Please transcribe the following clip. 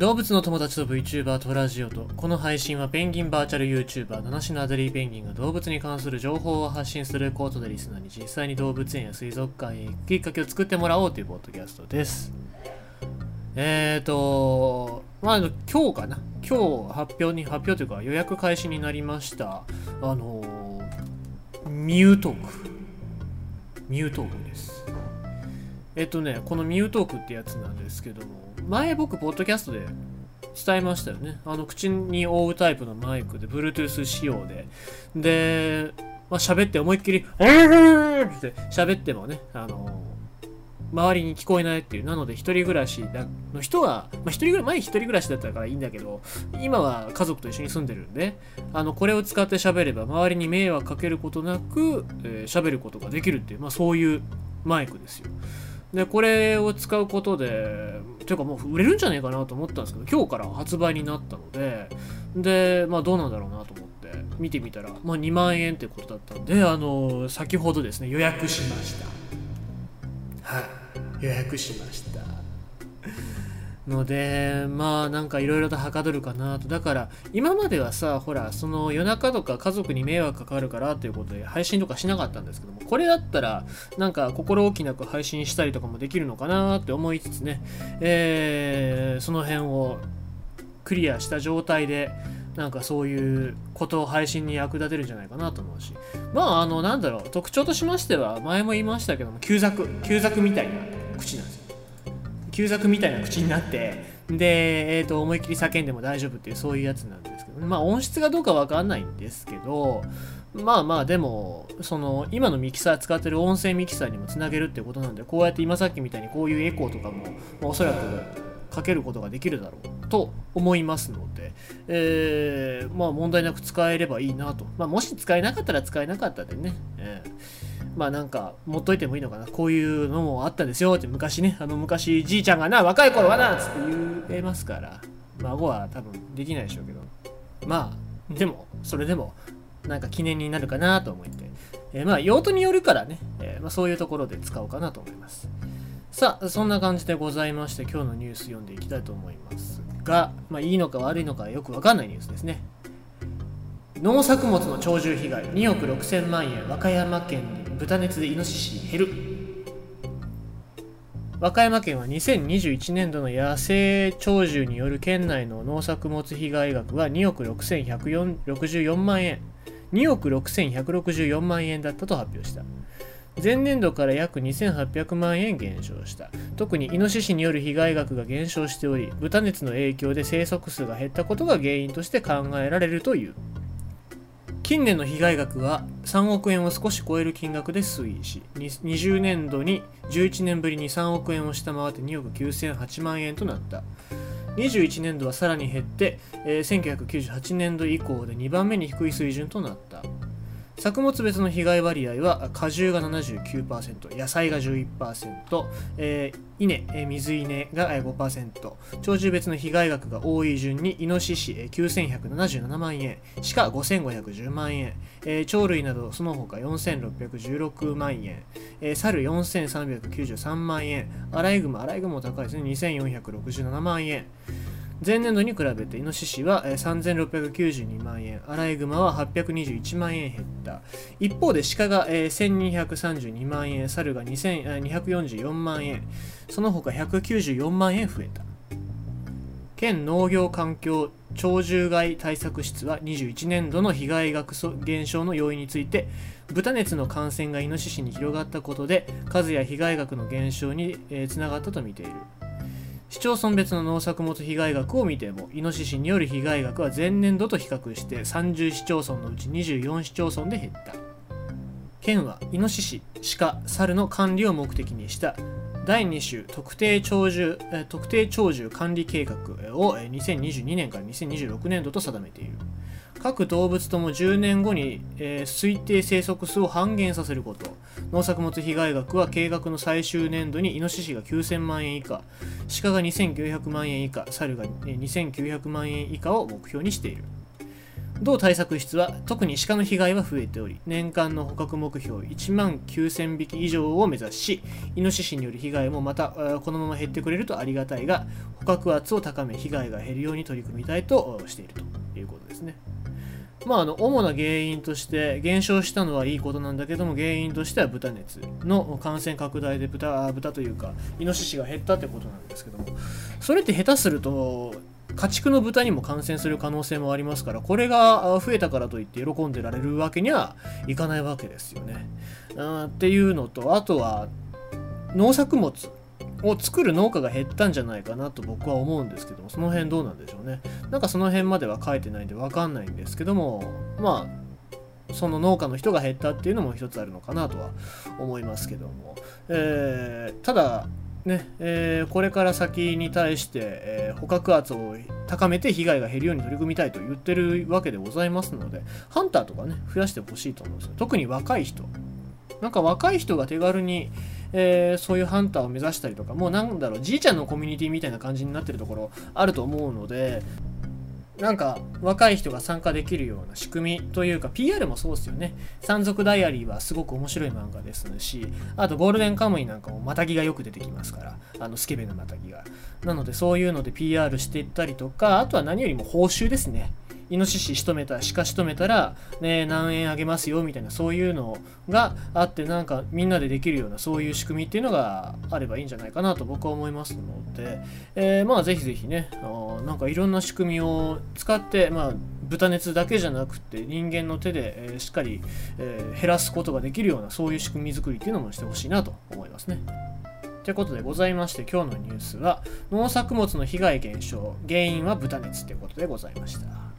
動物の友達と VTuber とラジオとこの配信はペンギンバーチャル YouTuber 七種のアデリーペンギンが動物に関する情報を発信するコートでリスナーに実際に動物園や水族館へ行くきっかけを作ってもらおうというポッドキャストです。えーとまあ今日かな？今日発表に発表というか予約開始になりました。あのミュートーク。ミュートークです。えっとねこのミュートークってやつなんですけども。前僕、ポッドキャストで伝えましたよね。あの、口に覆うタイプのマイクで、Bluetooth 仕様で。で、まあ、喋って思いっきり、って喋ってもね、あの、周りに聞こえないっていう。なので、一人暮らしの人は、まあ、一人暮らし前一人暮らしだったからいいんだけど、今は家族と一緒に住んでるんで、あの、これを使って喋れば、周りに迷惑かけることなく、えー、喋ることができるっていう、まあ、そういうマイクですよ。で、これを使うことで、ていうかもう売れるんじゃないかなと思ったんですけど、今日から発売になったので、で、まあどうなんだろうなと思って見てみたら、まあ2万円ってことだったんで、あの、先ほどですね、予約しました。はい、予約しました。のでまあなんかいろいろとはかどるかなと。だから今まではさほらその夜中とか家族に迷惑かかるからということで配信とかしなかったんですけどもこれだったらなんか心置きなく配信したりとかもできるのかなって思いつつね、えー、その辺をクリアした状態でなんかそういうことを配信に役立てるんじゃないかなと思うし。まああのなんだろう特徴としましては前も言いましたけども旧作旧作みたいな口なんですよ。旧作みたいな口になってで、えーと、思いっきり叫んでも大丈夫っていうそういうやつなんですけど、ね、まあ音質がどうかわかんないんですけどまあまあでもその今のミキサー使ってる音声ミキサーにもつなげるってことなんでこうやって今さっきみたいにこういうエコーとかも、まあ、おそらくかけることができるだろうと思いますので、えー、まあ問題なく使えればいいなと、まあ、もし使えなかったら使えなかったでね、えー。まあなんか、持っといてもいいのかな。こういうのもあったですよって昔ね、あの昔じいちゃんがな、若い頃はな、つって言えますから、孫は多分できないでしょうけど、まあ、でも、それでも、なんか記念になるかなと思って、えー、まあ用途によるからね、えー、まあ、そういうところで使おうかなと思います。さあ、そんな感じでございまして、今日のニュース読んでいきたいと思いますが、まあいいのか悪いのかよくわかんないニュースですね。農作物の鳥獣被害2億6000万円和歌山県に豚熱でイノシシ減る。和歌山県は2021年度の野生鳥獣による県内の農作物被害額は2億6164万円。2億6164万円だったと発表した。前年度から約2800万円減少した。特にイノシシによる被害額が減少しており豚熱の影響で生息数が減ったことが原因として考えられるという。近年の被害額は3億円を少し超える金額で推移し20年度に11年ぶりに3億円を下回って2億9008万円となった。21年度はさらに減って、え、1998年度以降で2番目に低い水準となった。作物別の被害割合は果汁が79%野菜が11%、えー、稲、えー、水稲が5%鳥獣別の被害額が多い順にイノシシ、9177万円鹿5510万円、鳥類などその他4616万円、えー、猿4393万円アライグマアライグマも高いですね。2467万円。前年度に比べてイノシシは3692万円、アライグマは821万円減った。一方で鹿が1232万円、猿が244万円、その他194万円増えた。県農業環境鳥獣害対策室は21年度の被害額減少の要因について豚熱の感染がイノシシに広がったことで数や被害額の減少につながったと見ている。市町村別の農作物被害額を見てもイノシシによる被害額は前年度と比較して30市町村のうち24市町村で減った。県はイノシシ鹿猿の管理を目的にした第2種特定鳥獣特定鳥獣管理計画を2022年から2026年度と定めている。各動物とも10年後に、えー、推定生息数を半減させること。農作物被害額は計画の最終年度にイノシシが9000万円以下鹿が2900万円以下猿が2900万円以下を目標にしている同対策室は特に鹿の被害は増えており年間の捕獲目標1万9000匹以上を目指しイノシシによる被害もまたこのまま減ってくれるとありがたいが捕獲圧を高め被害が減るように取り組みたいとしているということですね。まあ、あの主な原因として減少したのはいいことなんだけども原因としては豚熱の感染拡大で豚豚というかイノシシが減ったってことなんですけどもそれって下手すると家畜の豚にも感染する可能性もありますからこれが増えたからといって喜んでられるわけにはいかないわけですよね。っていうのとあとは農作物を作る農家が減ったんじゃないかなと僕は思うんですけどもその辺どうなんでしょうね。なんかその辺までは書いてないんで分かんないんですけどもまあその農家の人が減ったっていうのも一つあるのかなとは思いますけども、えー、ただねえー、これから先に対して、えー、捕獲圧を高めて被害が減るように取り組みたいと言ってるわけでございますので、ハンターとかね、増やしてほしいと思うんですよ。特に若い人。なんか若い人が手軽に、えー、そういうハンターを目指したりとか、もうなんだろう、じいちゃんのコミュニティみたいな感じになってるところあると思うので、なんか若い人が参加できるような仕組みというか PR もそうですよね。山賊ダイアリーはすごく面白い漫画ですし、あとゴールデンカムイなんかもまたぎがよく出てきますから、あのスケベなまたぎが。なのでそういうので PR していったりとか、あとは何よりも報酬ですね。イノシシ仕留めた鹿仕留めたら、ね、何円あげますよみたいなそういうのがあってなんかみんなでできるようなそういう仕組みっていうのがあればいいんじゃないかなと僕は思いますので、えー、まあぜひぜひねあなんかいろんな仕組みを使ってまあ豚熱だけじゃなくて人間の手で、えー、しっかり、えー、減らすことができるようなそういう仕組み作りっていうのもしてほしいなと思いますね。ということでございまして今日のニュースは農作物の被害減少原因は豚熱ということでございました。